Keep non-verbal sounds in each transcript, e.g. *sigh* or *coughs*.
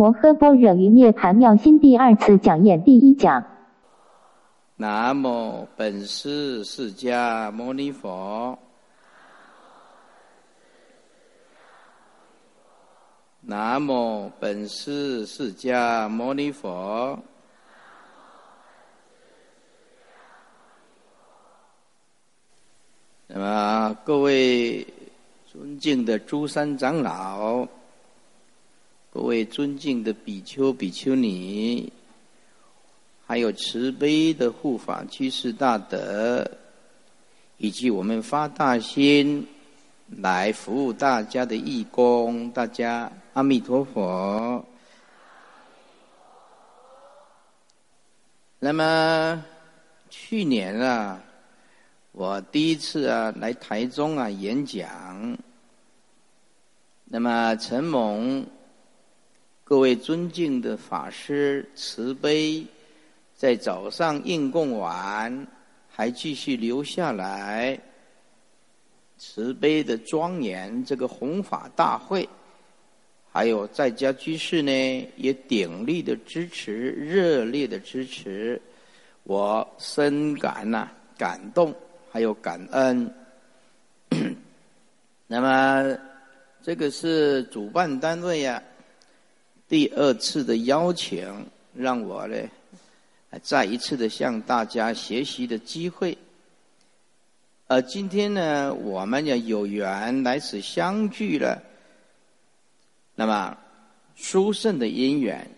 摩诃般若于涅盘妙心第二次讲演第一讲。南无本师释迦牟尼佛。南无本师释迦牟尼佛。那么，各位尊敬的诸山长老。各位尊敬的比丘、比丘尼，还有慈悲的护法居士大德，以及我们发大心来服务大家的义工，大家阿弥陀佛。那么去年啊，我第一次啊来台中啊演讲，那么陈蒙。各位尊敬的法师，慈悲，在早上应供完，还继续留下来，慈悲的庄严这个弘法大会，还有在家居士呢，也鼎力的支持，热烈的支持，我深感呐感动，还有感恩。*clears throat* 那么，这个是主办单位呀。第二次的邀请，让我呢再一次的向大家学习的机会。而今天呢，我们也有缘来此相聚了。那么殊胜的因缘，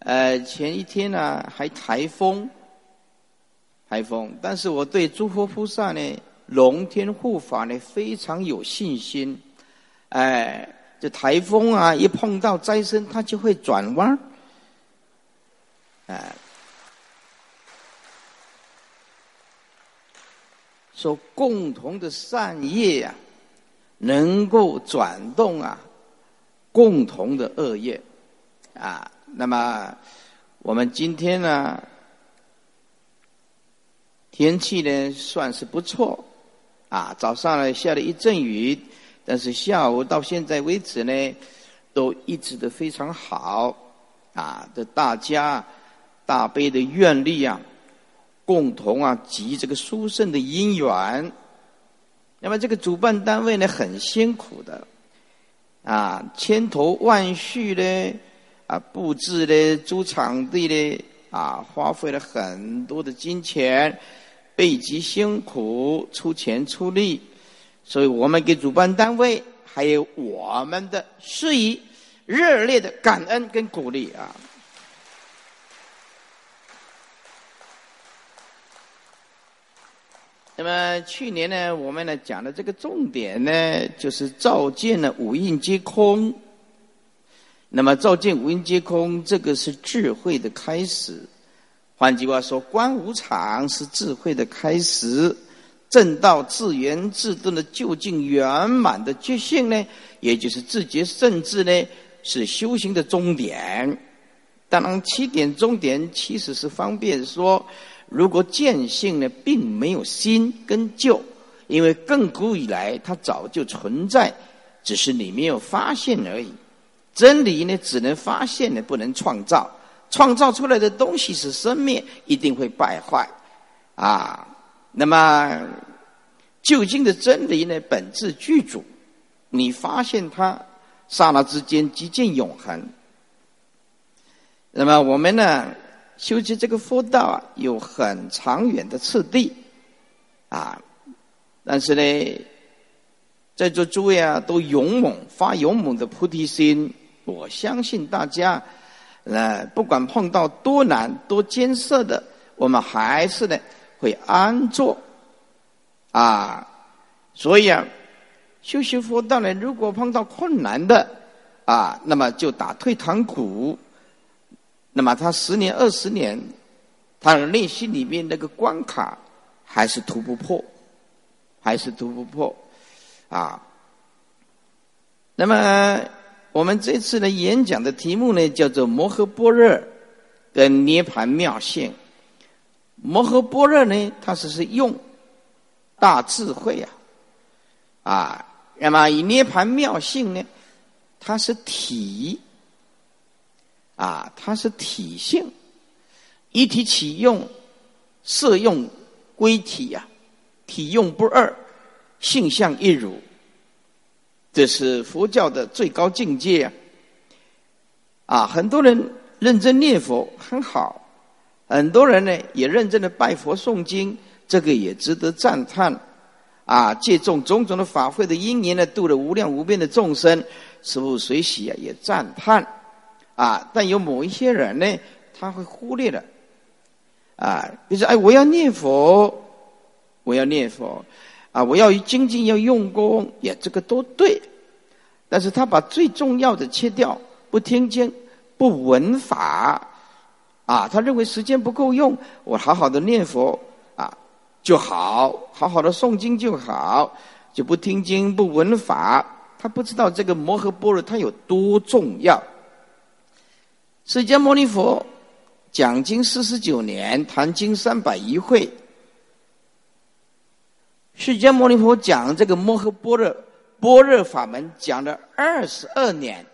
呃，前一天呢还台风，台风，但是我对诸佛菩萨呢，龙天护法呢非常有信心，哎。这台风啊，一碰到灾身，它就会转弯哎，说共同的善业呀，能够转动啊，共同的恶业啊。那么我们今天呢，天气呢算是不错啊，早上呢下了一阵雨。但是下午到现在为止呢，都一直的非常好，啊，的大家大悲的愿力啊，共同啊集这个殊胜的因缘。那么这个主办单位呢很辛苦的，啊，千头万绪呢，啊布置呢，租场地呢，啊花费了很多的金钱，备极辛苦，出钱出力。所以我们给主办单位还有我们的司仪热烈的感恩跟鼓励啊！那么去年呢，我们呢讲的这个重点呢，就是照见了五蕴皆空。那么照见五蕴皆空，这个是智慧的开始。换句话说，观无常是智慧的开始。正道自圆自顿的究竟圆满的觉性呢，也就是自觉甚至呢，是修行的终点。当然，起点终点其实是方便说，如果见性呢，并没有新跟旧，因为亘古以来它早就存在，只是你没有发现而已。真理呢，只能发现呢，不能创造。创造出来的东西是生灭，一定会败坏啊。那么，究竟的真理呢？本质具足，你发现它，刹那之间即见永恒。那么我们呢，修习这个佛道啊，有很长远的次第啊。但是呢，在座诸位啊，都勇猛发勇猛的菩提心，我相信大家，呃，不管碰到多难多艰涩的，我们还是呢。会安坐啊，所以啊，修习佛道呢，如果碰到困难的啊，那么就打退堂鼓。那么他十年二十年，他的内心里面那个关卡还是突破，还是突不破啊。那么我们这次的演讲的题目呢，叫做摩诃般若跟涅盘妙性。摩诃般若呢，它只是用大智慧啊，啊，那么以涅盘妙性呢，它是体啊，它是体性，一体起用，色用归体呀，体用不二，性相一如，这是佛教的最高境界啊！啊，很多人认真念佛很好，很多人呢也认真的拜佛诵经，这个也值得赞叹。啊，借重种种的法会的因缘呢，度了无量无边的众生，师父随喜啊，也赞叹。啊，但有某一些人呢，他会忽略了。啊，比如说，哎，我要念佛，我要念佛，啊，我要精进要用功，也这个都对。但是他把最重要的切掉，不听经，不闻法，啊，他认为时间不够用，我好好的念佛啊。就好，好好的诵经就好，就不听经不闻法，他不知道这个摩诃般若它有多重要。释迦牟尼佛讲经四十九年，谈经三百余会。释迦牟尼佛讲这个摩诃般若般若法门讲了二十二年，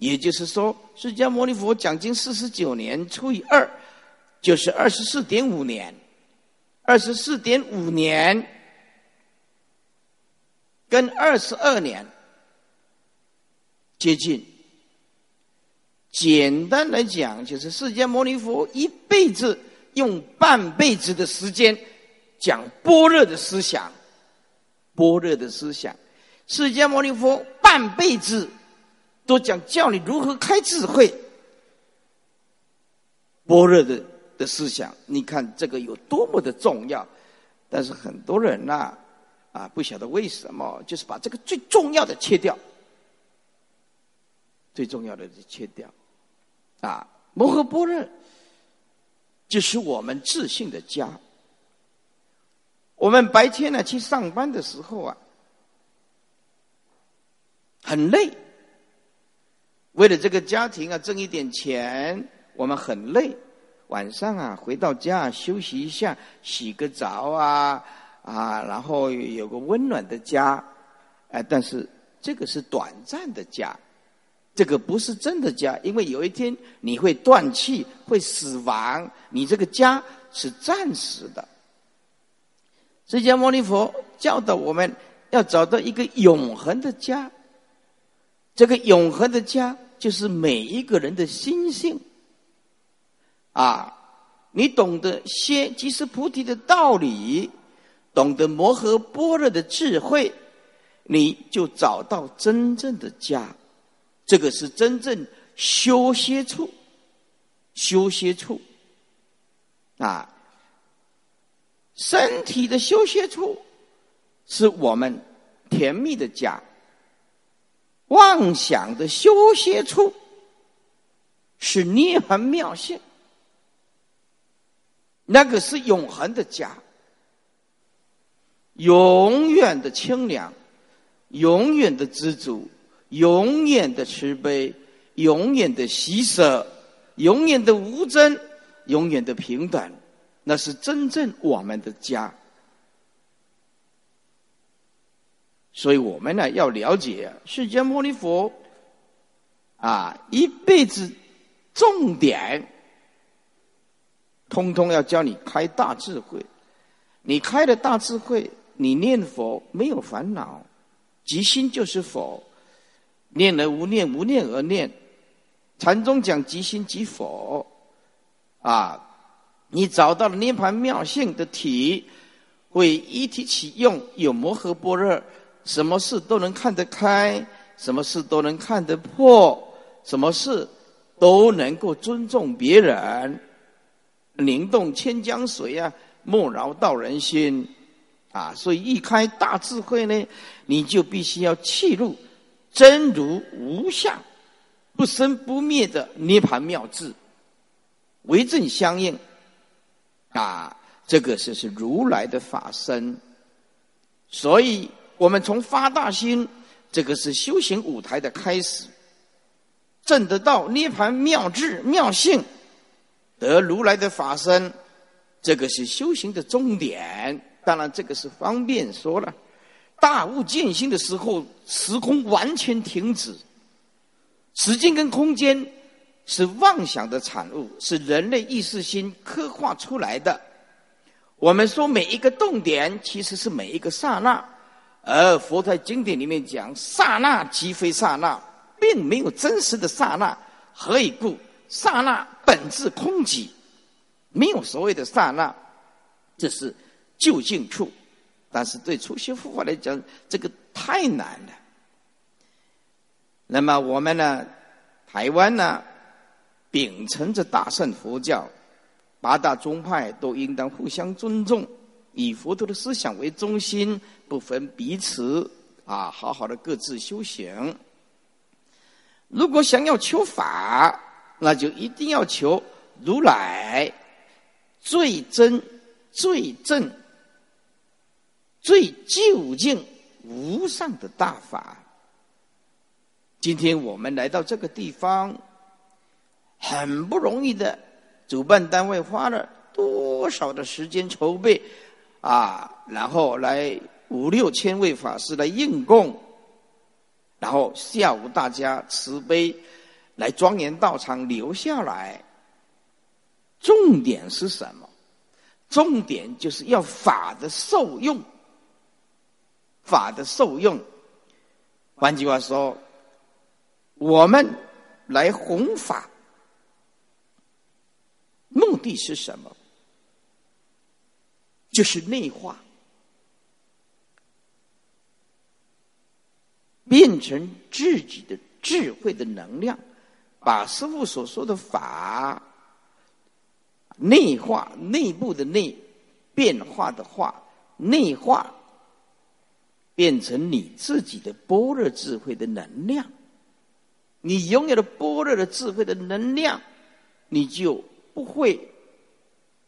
也就是说，释迦牟尼佛讲经四十九年除以二，就是二十四点五年。二十四点五年，跟二十二年接近。简单来讲，就是释迦牟尼佛一辈子用半辈子的时间讲般若的思想，般若的思想。释迦牟尼佛半辈子都讲教你如何开智慧，般若的。的思想，你看这个有多么的重要，但是很多人呐，啊，不晓得为什么，就是把这个最重要的切掉，最重要的就切掉，啊，摩诃般若就是我们自信的家。我们白天呢去上班的时候啊，很累，为了这个家庭啊挣一点钱，我们很累。晚上啊，回到家休息一下，洗个澡啊啊，然后有个温暖的家，哎，但是这个是短暂的家，这个不是真的家，因为有一天你会断气，会死亡，你这个家是暂时的。释迦牟尼佛教导我们要找到一个永恒的家，这个永恒的家就是每一个人的心性。啊，你懂得先即是菩提的道理，懂得摩诃般若的智慧，你就找到真正的家。这个是真正修歇处，修歇处。啊，身体的修歇处是我们甜蜜的家，妄想的修歇处是涅槃妙性。那个是永恒的家，永远的清凉，永远的知足，永远的慈悲，永远的喜舍，永远的无争，永远的平等，那是真正我们的家。所以我们呢要了解释迦牟尼佛啊一辈子重点。通通要教你开大智慧，你开了大智慧，你念佛没有烦恼，即心就是佛，念而无念，无念而念，禅宗讲即心即佛，啊，你找到了涅盘妙性的体，会一体起用，有摩诃般若，什么事都能看得开，什么事都能看得破，什么事都能够尊重别人。灵动千江水啊，莫饶道人心啊！所以一开大智慧呢，你就必须要契入真如无相、不生不灭的涅盘妙智，为正相应啊！这个就是如来的法身。所以我们从发大心，这个是修行舞台的开始，证得到涅盘妙智妙性。得如来的法身，这个是修行的终点。当然，这个是方便说了。大悟见性的时候，时空完全停止，时间跟空间是妄想的产物，是人类意识心刻画出来的。我们说每一个动点其实是每一个刹那，而佛在经典里面讲，刹那即非刹那，并没有真实的刹那。何以故？刹那本质空寂，没有所谓的刹那，这是就近处。但是对初学佛法来讲，这个太难了。那么我们呢，台湾呢，秉承着大乘佛教，八大宗派都应当互相尊重，以佛陀的思想为中心，不分彼此，啊，好好的各自修行。如果想要求法，那就一定要求如来最真、最正、最究竟、无上的大法。今天我们来到这个地方，很不容易的，主办单位花了多少的时间筹备啊，然后来五六千位法师来应供，然后下午大家慈悲。来庄严道场留下来，重点是什么？重点就是要法的受用，法的受用。换句话说，我们来弘法，目的是什么？就是内化，变成自己的智慧的能量。把师父所说的法内化，内部的内变化的化内化，变成你自己的般若智慧的能量。你拥有了般若的智慧的能量，你就不会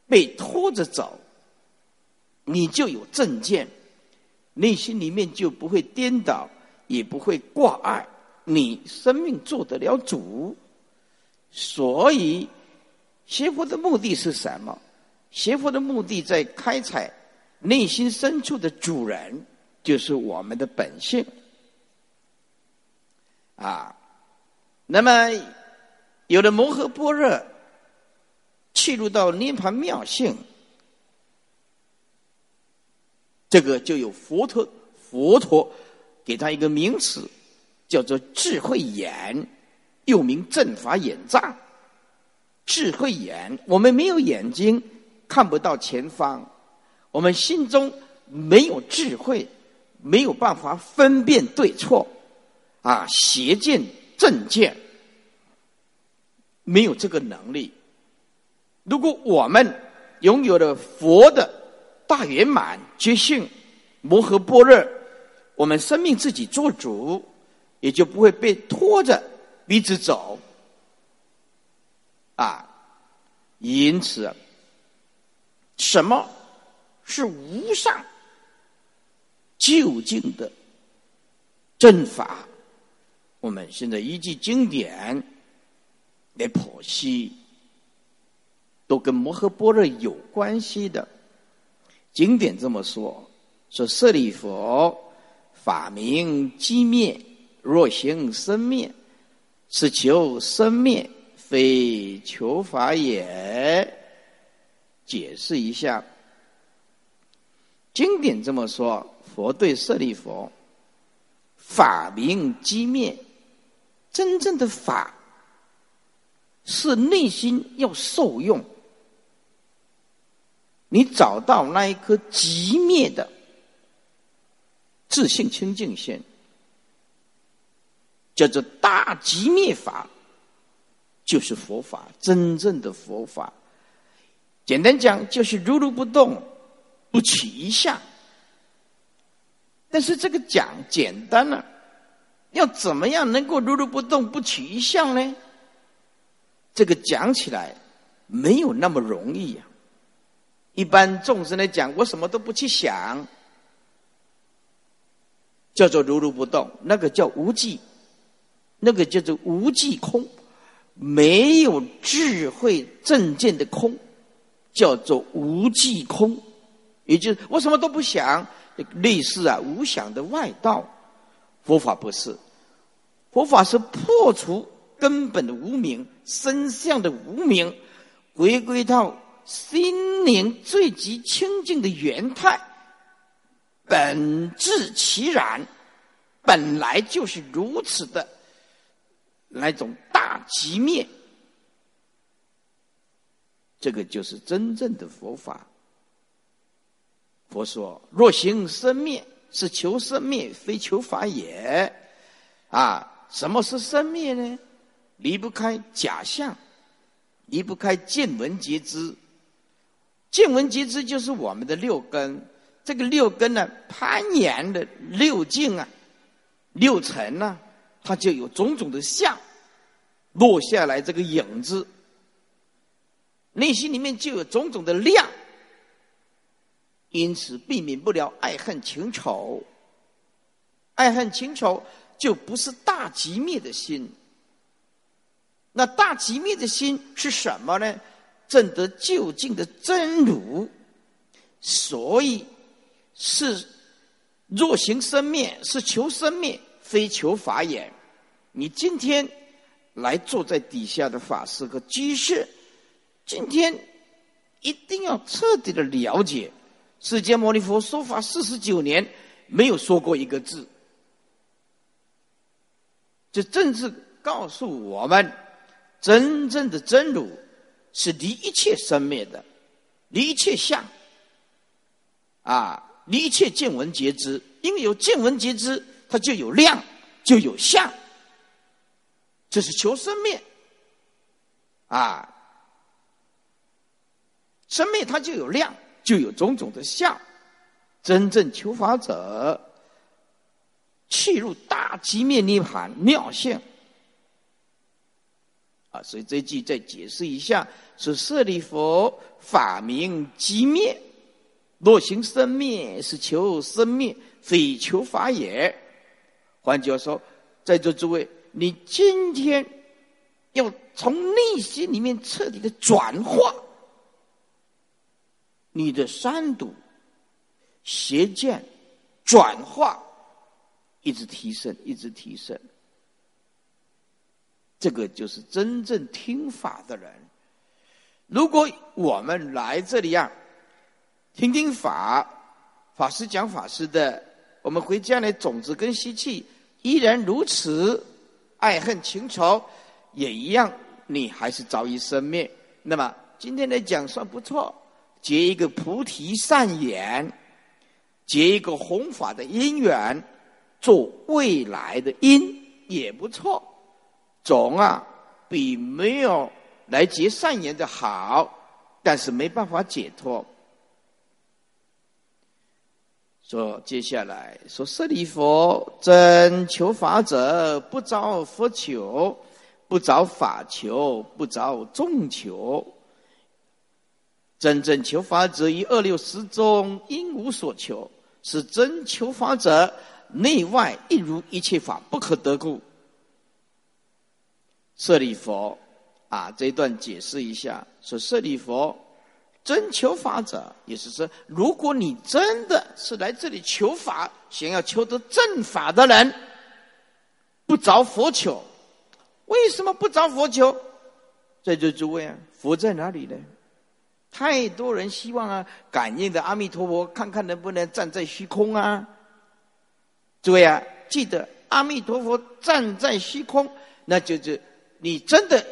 被拖着走，你就有正见，内心里面就不会颠倒，也不会挂碍，你生命做得了主。所以，学佛的目的是什么？学佛的目的在开采内心深处的主人，就是我们的本性。啊，那么有了摩诃般若，去入到涅盘妙性，这个就有佛陀佛陀给他一个名词，叫做智慧眼。又名正法眼障，智慧眼。我们没有眼睛，看不到前方；我们心中没有智慧，没有办法分辨对错，啊，邪见正见，没有这个能力。如果我们拥有了佛的大圆满觉性、摩诃般若，我们生命自己做主，也就不会被拖着。一直走，啊，因此，什么是无上究竟的正法？我们现在依据经典来剖析，都跟摩诃般若有关系的。经典这么说：说舍利佛，法名寂灭，若行生灭。是求生灭，非求法也。解释一下，经典这么说：佛对舍利佛，法名寂灭。真正的法，是内心要受用。你找到那一颗极灭的自信清净心。叫做大极灭法，就是佛法，真正的佛法。简单讲，就是如如不动，不起一相。但是这个讲简单了，要怎么样能够如如不动，不起一相呢？这个讲起来没有那么容易呀。一般众生来讲，我什么都不去想，叫做如如不动，那个叫无记。那个叫做无际空，没有智慧正见的空，叫做无际空，也就是我什么都不想，类似啊无想的外道。佛法不是，佛法是破除根本的无名、身相的无名，回归到心灵最极清净的原态，本质其然，本来就是如此的那种大极灭。这个就是真正的佛法。佛说：“若行生灭，是求生灭，非求法也。”啊，什么是生灭呢？离不开假象，离不开见闻觉知。见闻觉知就是我们的六根，这个六根呢，攀岩的六境啊，六尘呢，它就有种种的相落下来，这个影子。内心里面就有种种的量，因此避免不了爱恨情仇。爱恨情仇就不是大极灭的心。那大极灭的心是什么呢？证得究竟的真如。所以是若行生灭，是求生灭，非求法也。你今天来坐在底下的法师和居士。今天一定要彻底的了解，释迦牟尼佛说法四十九年，没有说过一个字。这正是告诉我们，真正的真如是离一切生灭的，离一切相，啊，离一切见闻皆知。因为有见闻皆知，它就有量，就有相。这是求生灭，啊。生灭它就有量，就有种种的相。真正求法者，契入大极灭涅盘妙相。啊，所以这句再解释一下：是舍利佛法名即灭，若行生灭，是求生灭，非求法也。换句话说，在座诸位，你今天要从内心里面彻底的转化。你的三毒邪见转化，一直提升，一直提升。这个就是真正听法的人。如果我们来这里啊，听听法，法师讲法师的，我们回家来种子跟吸气依然如此，爱恨情仇也一样，你还是早已生灭。那么今天的讲算不错。结一个菩提善缘，结一个弘法的因缘，做未来的因也不错，总啊比没有来结善缘的好，但是没办法解脱。说接下来说舍利佛真求法者，不着佛求，不着法求，不着众求。真正求法者，于二六十中应无所求，是真求法者，内外一如一切法不可得故。舍利佛啊，这一段解释一下，说舍利佛真求法者，也是说，如果你真的是来这里求法，想要求得正法的人，不着佛求，为什么不着佛求？在座诸位啊，佛在哪里呢？太多人希望啊，感应的阿弥陀佛，看看能不能站在虚空啊？诸位啊，记得阿弥陀佛站在虚空，那就是你真的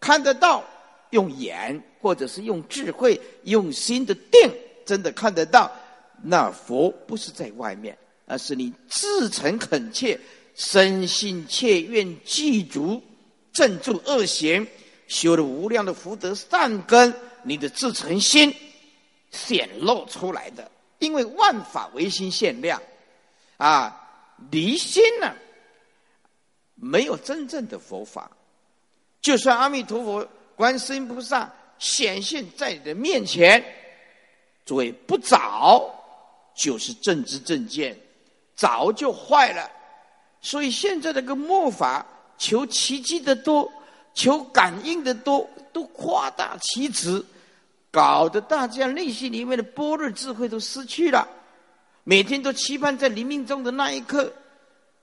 看得到，用眼或者是用智慧、用心的定，真的看得到。那佛不是在外面，而是你自诚恳切、深心切愿具足、镇住恶行，修了无量的福德善根。你的自诚心显露出来的，因为万法唯心限量，啊，离心呢，没有真正的佛法。就算阿弥陀佛、观世音菩萨显现在你的面前，诸位不早就是正知正见，早就坏了。所以现在这个末法求奇迹的多，求感应的多，都夸大其词。搞得大家内心里面的般若智慧都失去了，每天都期盼在黎明中的那一刻，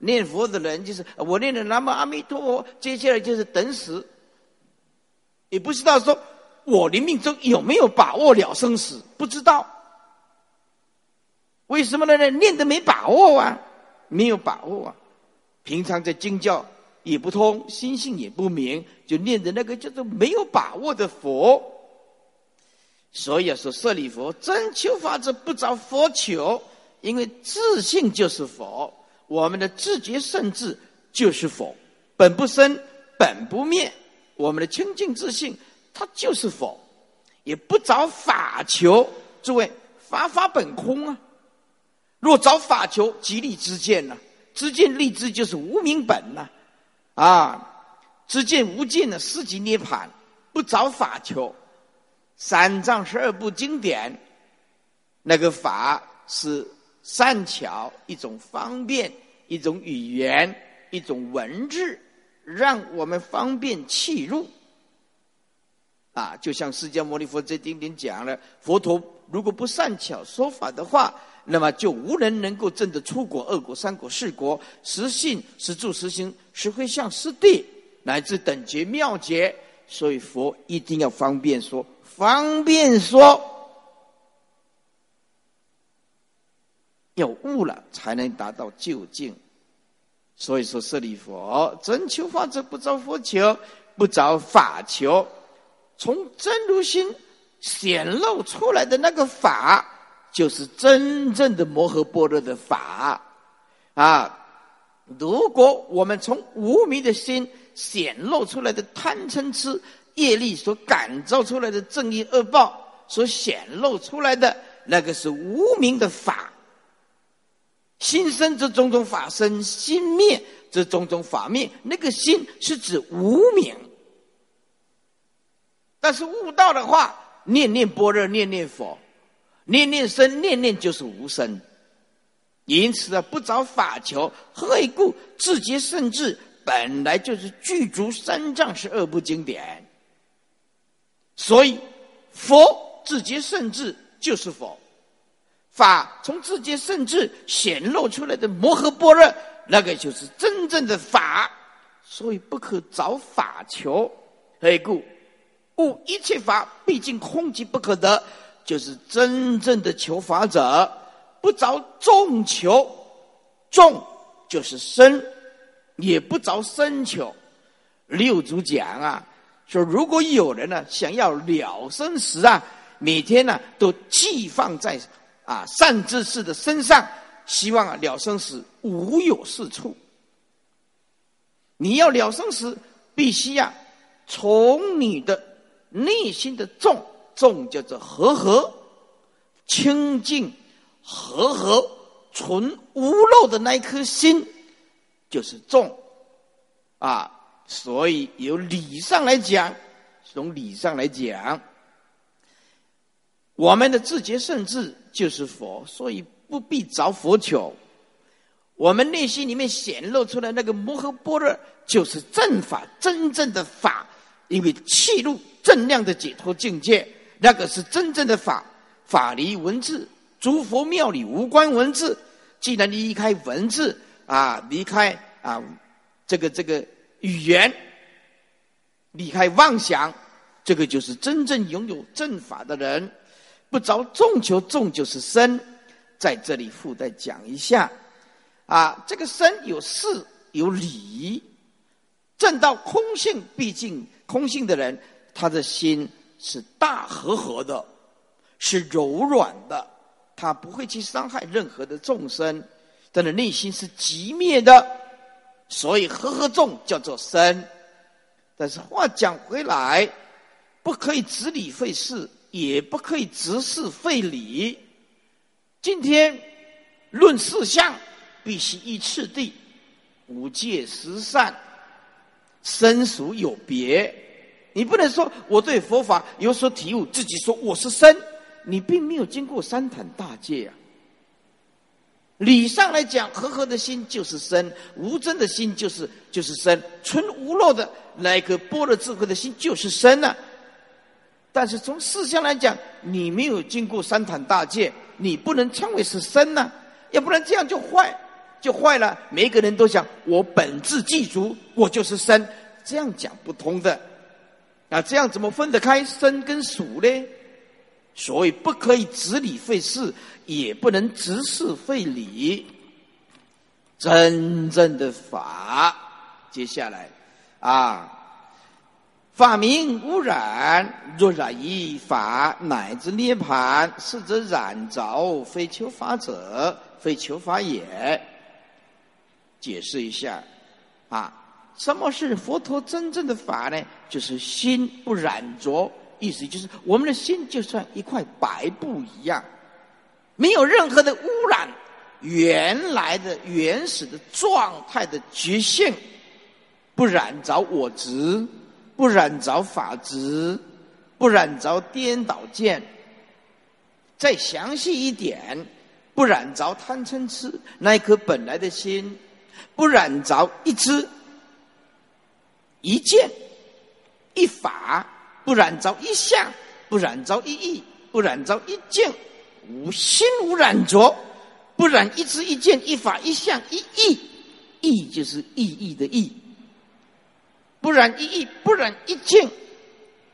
念佛的人就是我念的南无阿弥陀佛，接下来就是等死，也不知道说我临命中有没有把握了生死，不知道。为什么呢？念的没把握啊，没有把握啊。平常在经教也不通，心性也不明，就念的那个叫做没有把握的佛。所以啊，说舍利佛真求法者不找佛求，因为自信就是佛。我们的自觉圣智就是佛，本不生，本不灭。我们的清净自信，它就是佛，也不找法求。诸位，法法本空啊！若找法求，即立知见呢？知见立知就是无明本呐，啊，知见无见的四级涅盘，不找法求。三藏十二部经典，那个法是。善巧一种方便，一种语言，一种文字，让我们方便契入。啊，就像释迦牟尼佛在经典讲了，佛陀如果不善巧说法的话，那么就无人能够证得出国、二国、三国、四国，实信、实住、实行、实会向、实地，乃至等觉妙觉。所以佛一定要方便说，方便说。有悟了，才能达到究竟。所以说，舍利佛真求法者，不找佛求，不找法求，从真如心显露出来的那个法，就是真正的摩诃般若的法啊！如果我们从无名的心显露出来的贪嗔痴业力所感召出来的正义恶报，所显露出来的那个是无名的法。心生则种种法生，心灭则种种法灭。那个心是指无名，但是悟道的话，念念般若，念念佛，念念生，念念就是无生。因此啊，不找法求，何以故？自觉圣智本来就是具足三藏十二部经典，所以佛自觉圣智就是佛。法从自己甚至显露出来的摩诃般若，那个就是真正的法，所以不可找法求。何故？悟一切法毕竟空即不可得，就是真正的求法者，不着众求，众就是生，也不着生求。六祖讲啊，说如果有人呢想要了生死啊，每天呢都寄放在。啊，善知识的身上，希望啊了生死无有是处。你要了生死，必须呀从你的内心的重重叫做和合清净和合纯无漏的那一颗心，就是重啊。所以由理上来讲，从理上来讲。我们的自觉圣智就是佛，所以不必找佛求。我们内心里面显露出来那个摩诃般若，就是正法，真正的法。因为气入正量的解脱境界，那个是真正的法。法离文字，诸佛庙里无关文字。既然离开文字啊，离开啊这个这个语言，离开妄想，这个就是真正拥有正法的人。不着众求，众就是身，在这里附带讲一下，啊，这个身有事有理，正到空性，毕竟空性的人，他的心是大和合的，是柔软的，他不会去伤害任何的众生，他的内心是极灭的，所以和合众叫做身。但是话讲回来，不可以执理费事。也不可以直视废理。今天论事相，必须依次第，五戒十善，生属有别。你不能说我对佛法有所体悟，自己说我是生，你并没有经过三坛大戒啊。理上来讲，和合的心就是生，无真的心就是就是生，纯无漏的那个般若智慧的心就是生呢。但是从事相来讲，你没有经过三坛大戒，你不能称为是身呢，要不然这样就坏。就坏了。每个人都想我本质具足，我就是生，这样讲不通的。啊，这样怎么分得开生跟属呢？所以不可以执理废事，也不能执事废理。真正的法，接下来啊，法名污染，若染一法乃至涅盘，是则染着，非求法者，非求法也。解释一下啊，什么是佛陀真正的法呢？就是心不染着，意思就是我们的心就像一块白布一样，没有任何的污染。原来的原始的状态的局限，不染着我执，不染着法执，不染着颠倒见。再详细一点，不染着贪嗔痴，那一颗本来的心，不染着一知、一见、一法，不染着一相，不染着一意，不染着一境，无心无染着。不染一知一见一法一相一意，意就是意义的义。不染一意，不染一境，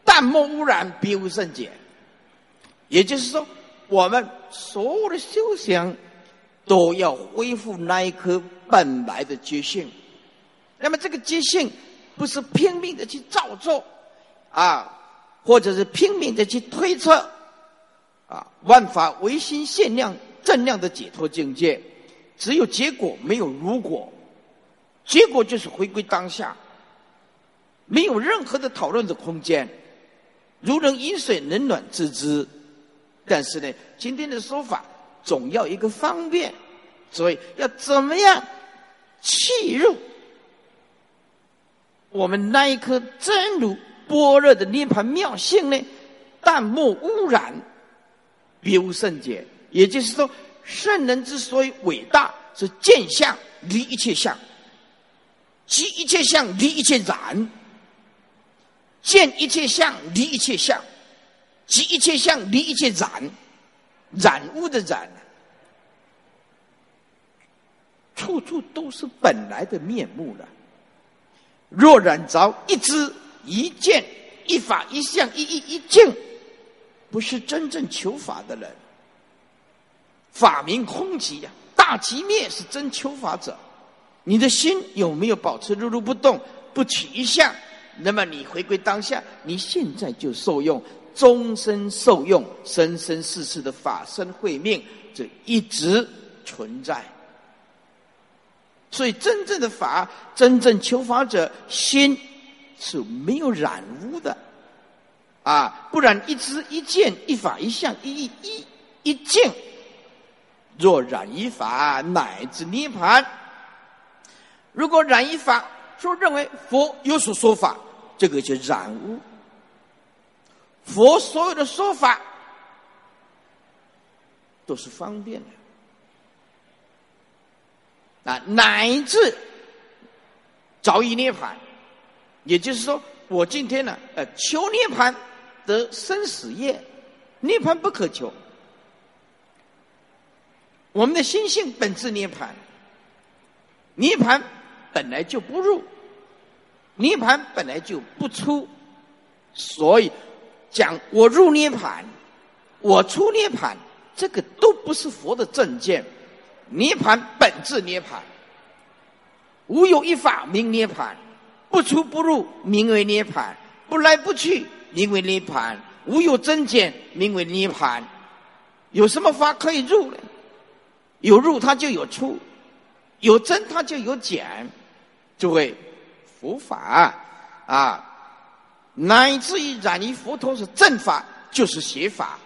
淡漠污染，别无圣解。也就是说，我们所有的修行都要恢复那一颗本来的觉性。那么这个觉性不是拼命的去造作啊，或者是拼命的去推测啊，万法唯心限量。正量的解脱境界，只有结果没有如果，结果就是回归当下，没有任何的讨论的空间。如人饮水，冷暖自知。但是呢，今天的说法总要一个方便，所以要怎么样契入我们那一颗真如般若的涅盘妙性呢？淡漠污染，别无圣解。也就是说，圣人之所以伟大，是见相离一切相，即一切相离一切染，见一切相离一切相，即一切相离一切染，染污的染，处处都是本来的面目了。若染着一知一见一法一相一意一境，不是真正求法的人。法名空寂呀，大寂灭是真求法者。你的心有没有保持如如不动，不取一相？那么你回归当下，你现在就受用，终身受用，生生世世的法身慧命，这一直存在。所以真正的法，真正求法者心是没有染污的，啊，不然一知一见一法一相一一一一境。若染一法，乃至涅盘。如果染一法，说认为佛有所说法，这个就染污。佛所有的说法都是方便的啊，乃至早已涅盘。也就是说，我今天呢，呃，求涅盘得生死业，涅盘不可求。我们的心性本质涅盘，涅盘本来就不入，涅盘本来就不出，所以讲我入涅盘，我出涅盘，这个都不是佛的正见。涅盘本质涅盘，无有一法名涅盘，不出不入名为涅盘，不来不去名为涅盘，无有增减名为涅盘。有什么法可以入呢？有入，它就有出；有增，它就有减。诸位，佛法啊，乃至于染于佛陀是正法，就是邪法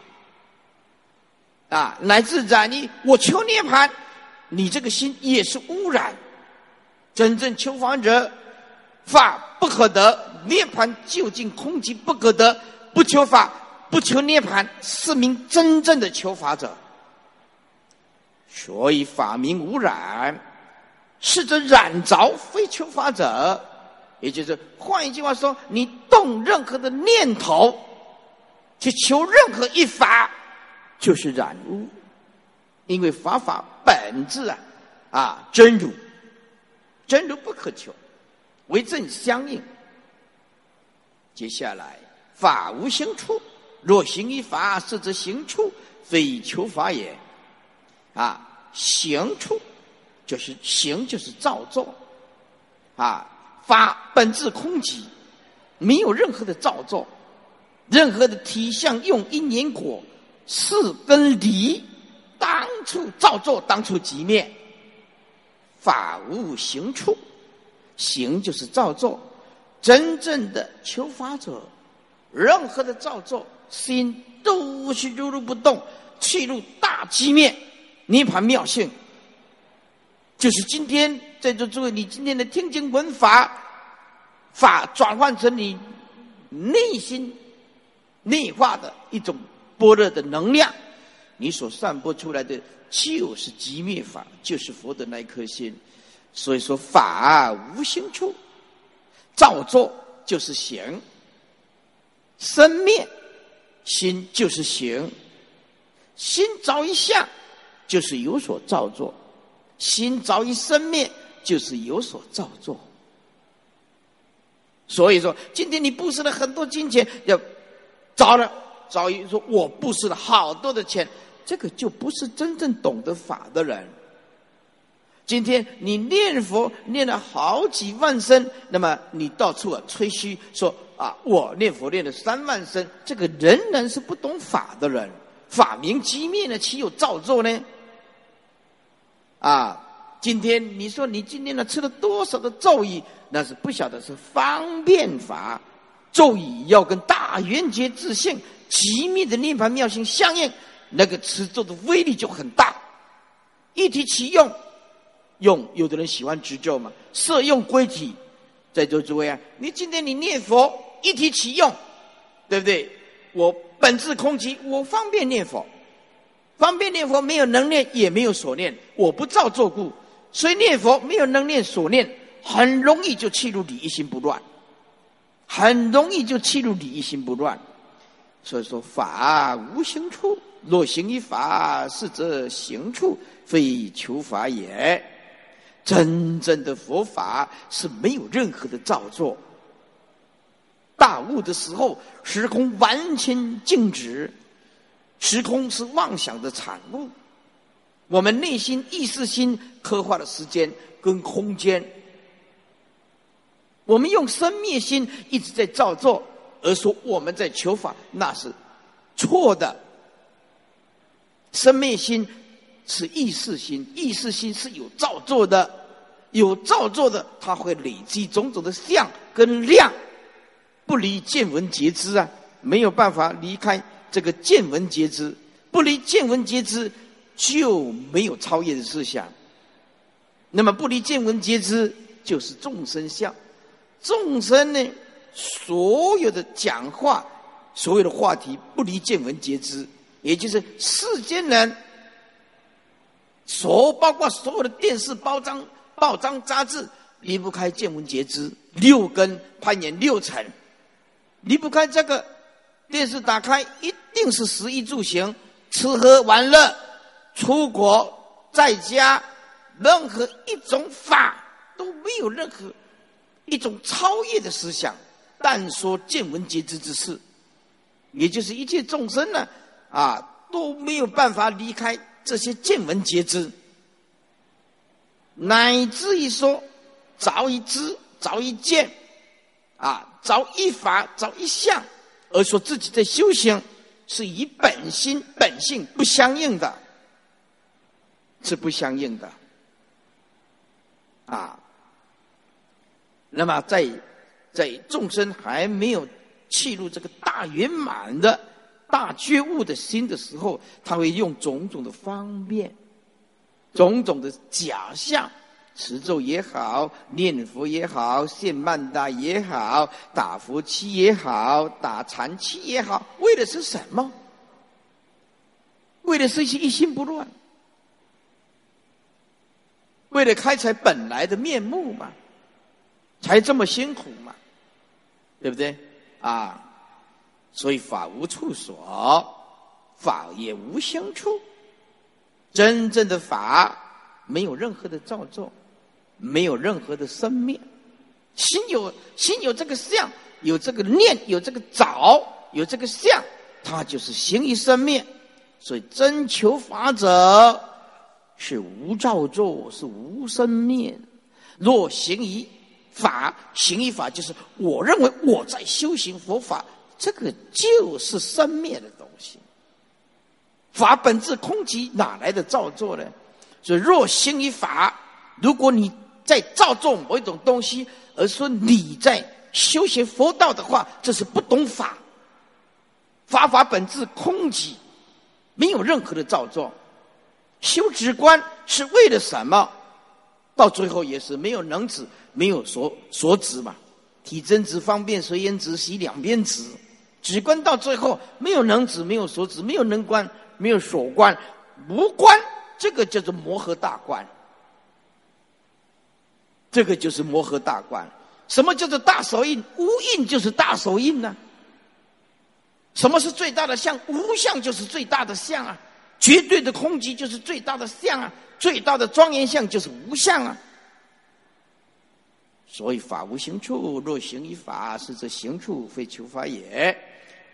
啊；乃至染于我求涅盘，你这个心也是污染。真正求法者，法不可得，涅盘究竟空寂不可得。不求法，不求涅盘，是名真正的求法者。所以法名无染，是则染着非求法者，也就是换一句话说，你动任何的念头，去求任何一法，就是染污，因为法法本质啊，啊，真如，真如不可求，为正相应。接下来，法无行处，若行于法，是则行处，非求法也。啊，行处就是行，就是造作。啊，法本质空寂，没有任何的造作，任何的体相用因缘果，是跟离，当初造作，当初即灭。法无行处，行就是造作。真正的求法者，任何的造作心都是如如不动，去入大寂灭，涅盘妙性。就是今天在座诸位，你今天的听经闻法，法转换成你内心内化的一种般若的能量，你所散播出来的就是寂灭法，就是佛的那一颗心。所以说，法无心处。造作就是行，生灭心就是行，心着一相就是有所造作，心着一生灭就是有所造作。所以说，今天你布施了很多金钱，要找了找一说，我布施了好多的钱，这个就不是真正懂得法的人。今天你念佛念了好几万声，那么你到处啊吹嘘说啊，我念佛念了三万声，这个仍然是不懂法的人。法明机灭呢，岂有造作呢？啊，今天你说你今天呢吃了多少的咒语，那是不晓得是方便法。咒语要跟大圆觉自性极密的涅盘妙性相应，那个持咒的威力就很大，一提其用。用有的人喜欢执咒嘛，色用归体，在座诸位啊，你今天你念佛一提其用，对不对？我本质空寂，我方便念佛，方便念佛没有能念也没有所念，我不造作故，所以念佛没有能念所念，很容易就弃入理一心不乱，很容易就弃入理一心不乱。所以说法无形处，若行于法，是则行处，非求法也。真正的佛法是没有任何的造作。大悟的时候，时空完全静止，时空是妄想的产物。我们内心意识心刻画的时间跟空间，我们用生灭心一直在造作，而说我们在求法，那是错的。生灭心。是意识心，意识心是有造作的，有造作的，它会累积种种的相跟量，不离见闻觉知啊，没有办法离开这个见闻觉知，不离见闻觉知就没有超越的思想。那么不离见闻觉知就是众生相，众生呢，所有的讲话，所有的话题不离见闻觉知，也就是世间人。所包括所有的电视、包装、报章、杂志，离不开见闻觉知六根攀岩六层，离不开这个电视打开，一定是食衣住行、吃喝玩乐、出国在家，任何一种法都没有任何一种超越的思想，但说见闻觉知之事，也就是一切众生呢，啊都没有办法离开。这些见闻皆知，乃至于说，早一知，早一见，啊，早一法，早一相，而说自己在修行，是以本心本性不相应的，是不相应的，啊。那么在在众生还没有契入这个大圆满的。大觉悟的心的时候，他会用种种的方便，种种的假象，持咒也好，念佛也好，献曼达也好，打佛七也好，打禅七也好，为的是什么？为的是一心不乱，为了开采本来的面目嘛，才这么辛苦嘛，对不对？啊。所以法无处所，法也无相处。真正的法没有任何的造作，没有任何的生灭。心有心有这个相，有这个念，有这个找，有这个相，它就是行于生灭。所以真求法者是无造作，是无生灭。若行于法，行于法就是我认为我在修行佛法，这个就是生灭的东西。法本质空寂，哪来的造作呢？所以若行于法，如果你在造作某一种东西。而说你在修行佛道的话，这是不懂法。法法本质空寂，没有任何的造作。修止观是为了什么？到最后也是没有能止，没有所所止嘛。体真止、方便随缘止、习两边止。止观到最后没有能止，没有所止，没有能观，没有所观，无观，这个叫做磨合大观。这个就是摩诃大观。什么叫做大手印？无印就是大手印呢？什么是最大的相？无相就是最大的相啊！绝对的空寂就是最大的相啊！最大的庄严相就是无相啊！所以法无形处，若行于法，是则行处非求法也。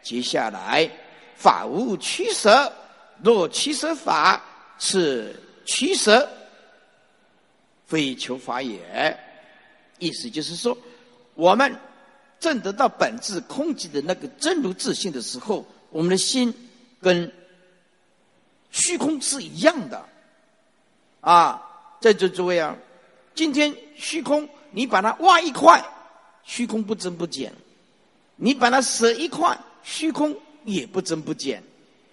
接下来，法无取舍，若取舍法，是取舍。非求法也，意思就是说，我们正得到本质空寂的那个真如自信的时候，我们的心跟虚空是一样的。啊，在座诸位啊，今天虚空，你把它挖一块，虚空不增不减；你把它舍一块，虚空也不增不减。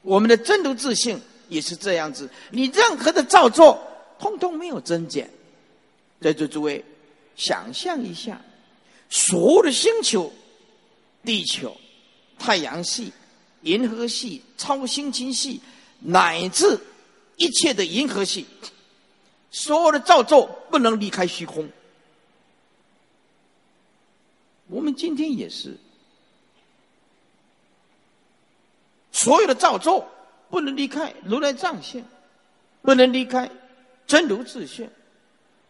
我们的真如自信也是这样子，你任何的造作，通通没有增减。在座诸位，想象一下，所有的星球、地球、太阳系、银河系、超星星系，乃至一切的银河系，所有的造作不能离开虚空。我们今天也是，所有的造作不能离开如来藏性，不能离开真如自性。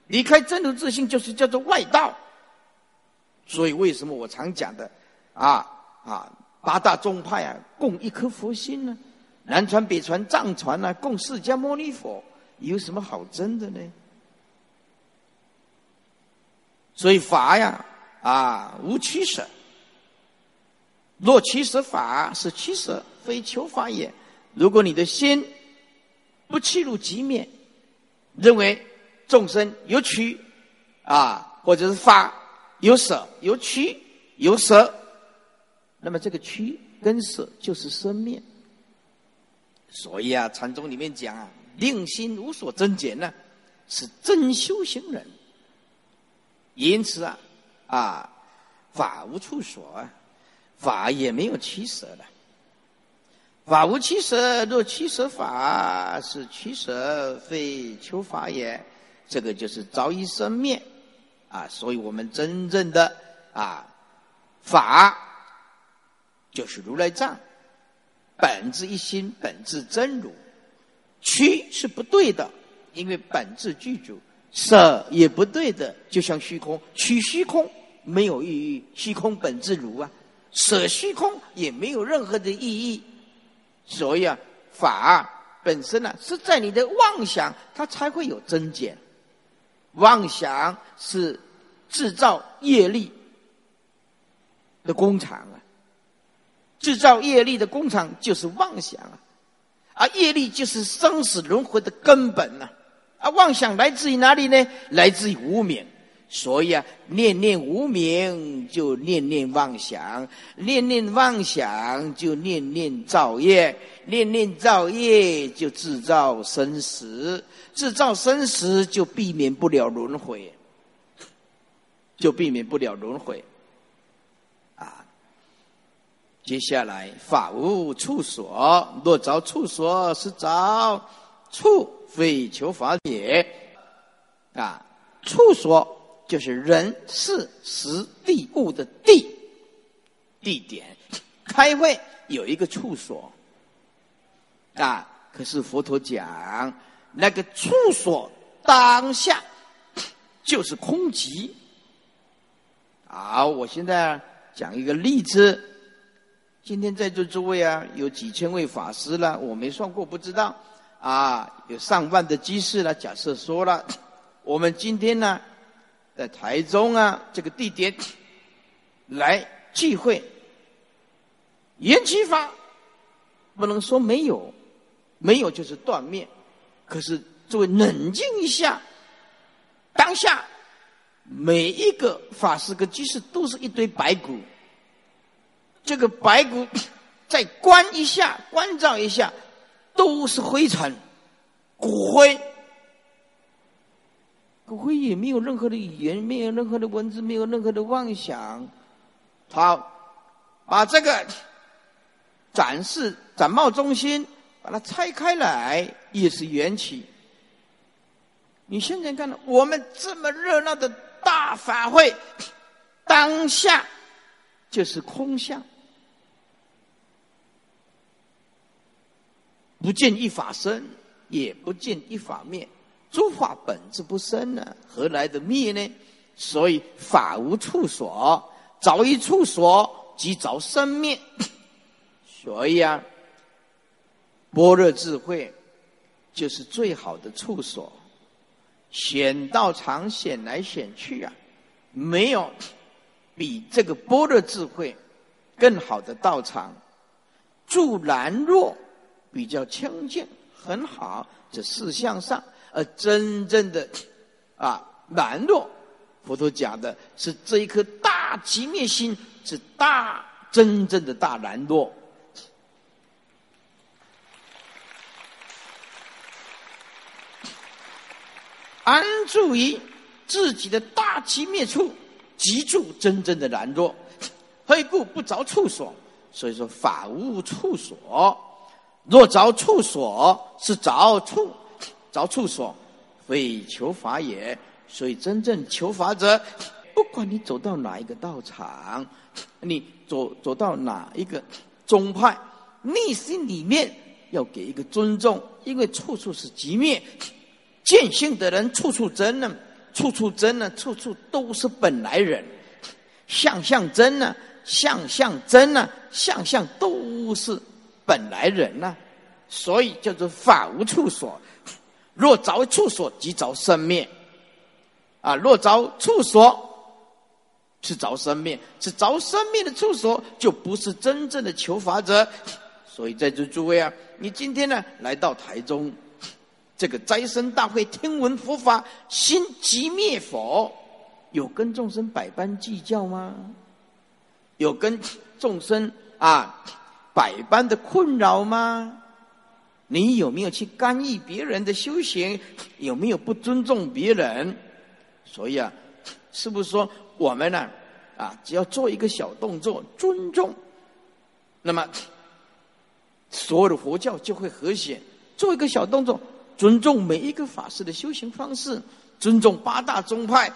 离开真如自信，就是叫做外道。所以，为什么我常讲的啊啊，八大宗派啊，共一颗佛心呢？南传、北传、藏传啊，共释迦牟尼佛，有什么好争的呢？所以法呀啊，无取舍。若取舍法，是取舍，非求法也。如果你的心不弃入极灭，认为。众生有取啊，或者是发有舍，有取有舍，那么这个取跟舍就是生灭。所以啊，禅宗里面讲啊，令心无所增减呢，是真修行人。因此啊，啊，法无处所啊，法也没有取舍的。法无取舍，若取舍法，是取舍非求法也。这个就是早已生灭，啊，所以我们真正的啊法，就是如来藏，本质一心，本质真如，取是不对的，因为本质具足；舍也不对的，就像虚空，取虚空没有意义，虚空本质如啊，舍虚空也没有任何的意义，所以啊，法本身呢是在你的妄想，它才会有增减。妄想是制造业力的工厂啊！制造业力的工厂就是妄想啊！而业力就是生死轮回的根本呐！啊，妄想来自于哪里呢？来自于无明。所以啊，念念无明就念念妄想，念念妄想就念念造业，念念造业就制造生死，制造生死就避免不了轮回，就避免不了轮回。啊，接下来法无处所，若着处所是着处，非求法也。啊，处所。就是人事时地物的地地点，开会有一个处所啊。可是佛陀讲，那个处所当下就是空寂。好，我现在讲一个例子。今天在座诸位啊，有几千位法师了，我没算过，不知道。啊，有上万的居士了。假设说了，我们今天呢，在台中啊这个地点来聚会，延期法不能说没有，没有就是断灭。可是诸位冷静一下，当下每一个法师跟居士都是一堆白骨。这个白骨 *coughs* 再观一下，关照一下，都是灰尘、骨灰。骨灰也没有任何的语言，没有任何的文字，没有任何的妄想。好，把这个展示展贸中心，把它拆开来，也是缘起。你现在看到我们这么热闹的大法会，当下就是空相。不见一法生，也不见一法灭。诸法本质不生呢，何来的灭呢？所以法无处所，找一处所即找生灭。所以啊，般若智慧就是最好的处所。显道场显来显去啊，没有比这个般若智慧更好的道场。住难若。比较清净，很好。这四项上，而真正的啊难弱，佛陀讲的是这一颗大极灭心，是大真正的大难弱。安住于自己的大极灭处，即住真正的难弱。非故？不着处所，所以说法无处所。若着处所，是着处，着处所，非求法也。所以真正求法者，不管你走到哪一个道场，你走走到哪一个宗派，内心里面要给一个尊重，因为处处是极灭。见性的人，处处真呢，处处真呢，处处都是本来人。相相真呢，相相真呢，相相都是。本来人呐，所以叫做法无处所。若着处所，即着生灭。啊，若着处所，是着生灭，是着生灭的处所，就不是真正的求法者。所以在座诸位啊，你今天呢来到台中这个斋生大会，听闻佛法，心即灭佛，有跟众生百般计较吗？有跟众生啊？百般的困扰吗？你有没有去干预别人的修行？有没有不尊重别人？所以啊，是不是说我们呢？啊，只要做一个小动作，尊重，那么所有的佛教就会和谐。做一个小动作，尊重每一个法师的修行方式，尊重八大宗派，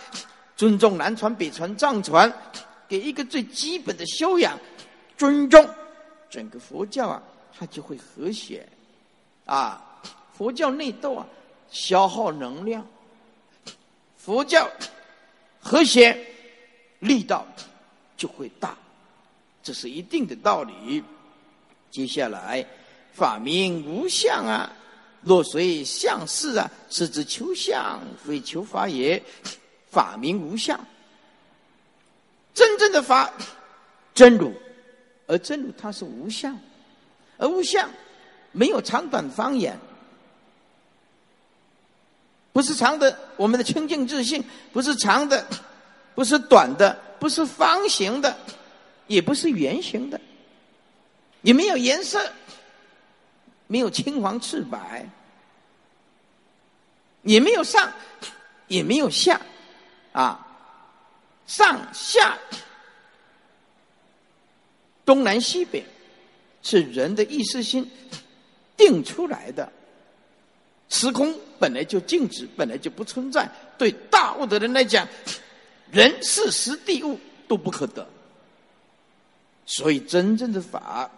尊重南传、北传、藏传，给一个最基本的修养，尊重。整个佛教啊，它就会和谐，啊，佛教内斗啊，消耗能量，佛教和谐力道就会大，这是一定的道理。接下来，法名无相啊，若随相事啊，是指求相，非求法也。法名无相，真正的法，真如。而真如它是无相，而无相没有长短方言，不是长的我们的清净自信，不是长的，不是短的，不是方形的，也不是圆形的，也没有颜色，没有青黄赤白，也没有上，也没有下，啊，上下。东南西北，是人的意识心。定出来的。时空本来就静止，本来就不存在。对大悟的人来讲，人事时地物都不可得。所以真正的法，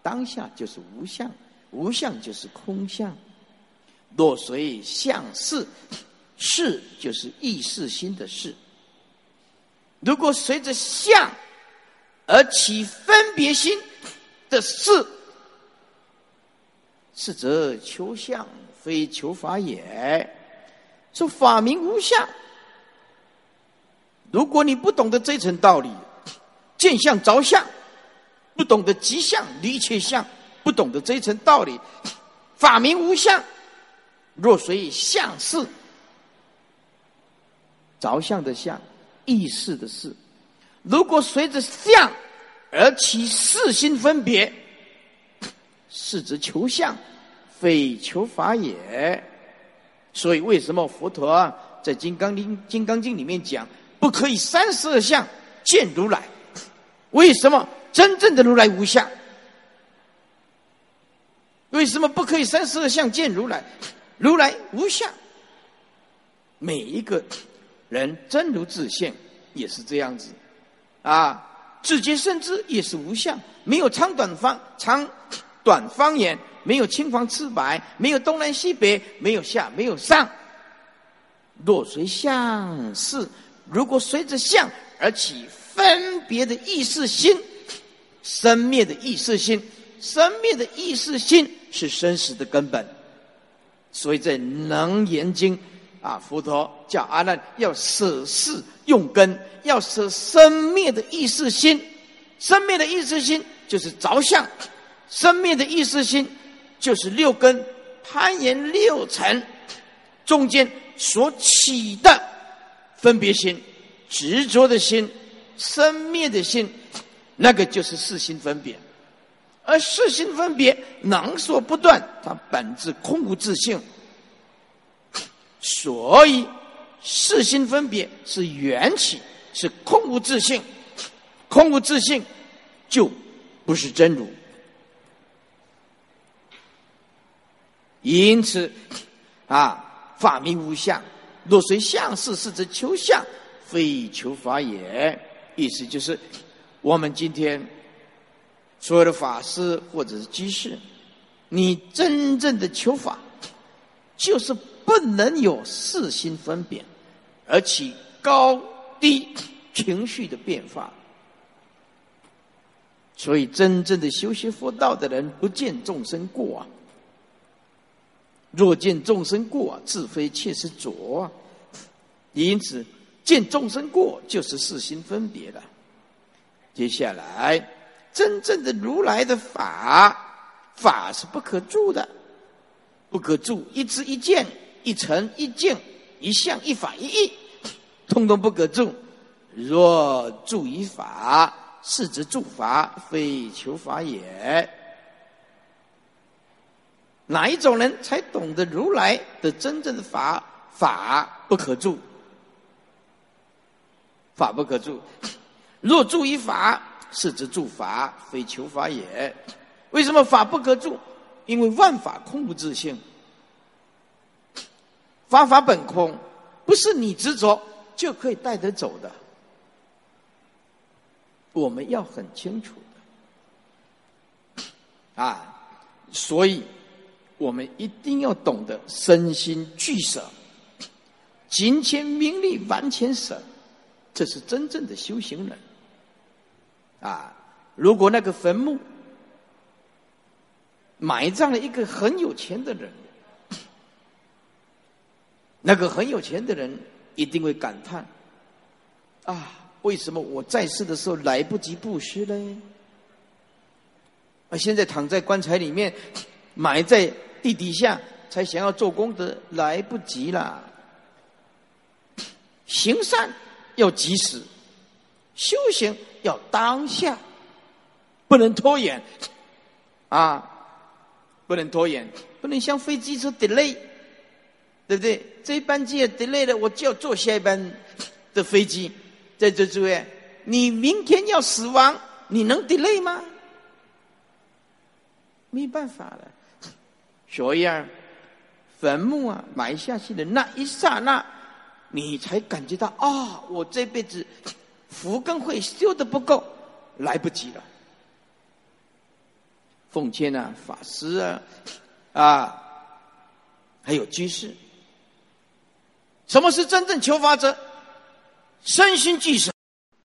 当下就是无相，无相就是空相。若随相事，事就是意识心的事。如果随着相而起分别心的事，是则求相非求法也。说法名无相。如果你不懂得这层道理，见相着相，不懂得即相离切相，不懂得这层道理，法名无相。若随相事，着相的相，意识的事，如果随着相而起四心分别，是则求相，非求法也。所以，为什么佛陀在《金刚经》《金刚经》里面讲，不可以三十二相见如来？为什么真正的如来无相？为什么不可以三十二相见如来？如来无相。每一个人真如自现，也是这样子啊。自觉甚至也是无相，没有长短方长短方言。没有青黄赤白，没有东南西北，没有下，没有上。若随相是，如果随着相而起分别的意识心，生灭的意识心，生灭的意识心是生死的根本。所以在《楞严经》啊，佛陀叫阿难要舍事用根，要舍生灭的意识心，生灭的意识心就是着相，生灭的意识心。就是六根攀岩六层中间所起的分别心、执着的心、生灭的心，那个就是四心分别。而四心分别能所不断，它本质空无自性，所以四心分别是缘起，是空无自性，空无自性就不是真如。因此，啊，法名无相，若随相事，是则求相，非求法也。意思就是，我们今天所有的法师或者是居士，你真正的求法，就是不能有四心分别，而起高低情绪的变化。所以，真正的修习佛道的人，不见众生过啊。若见众生过，自非切实浊。因此，见众生过就是四心分别了。接下来，真正的如来的法，法是不可住的，不可住。一知一见，一成一境，一相一法一义，通通不可住。若住于法，是则住法，非求法也。哪一种人才懂得如来的真正的法？法不可住，法不可住。若住于法，是则住法，非求法也。为什么法不可住？因为万法空不自性，法法本空，不是你执着就可以带得走的。我们要很清楚的啊，所以。我们一定要懂得身心俱舍，金钱名利完全舍，这是真正的修行人。啊，如果那个坟墓埋葬了一个很有钱的人，那个很有钱的人一定会感叹：啊，为什么我在世的时候来不及布施呢？啊，现在躺在棺材里面，埋在。地底下才想要做功德，来不及了。*coughs* 行善要及时，修行要当下，不能拖延 *coughs* 啊！不能拖延，不能像飞机车 delay，对不对？这一班机 delay 了，我就要坐下一班的飞机。在这诸位，你明天要死亡，你能 delay 吗？没办法了。所以啊，坟墓啊埋下去的那一刹那，你才感觉到啊，我这辈子福根会修的不够，来不及了。奉劝啊，法师啊，啊，还有居士，什么是真正求法者？身心俱舍，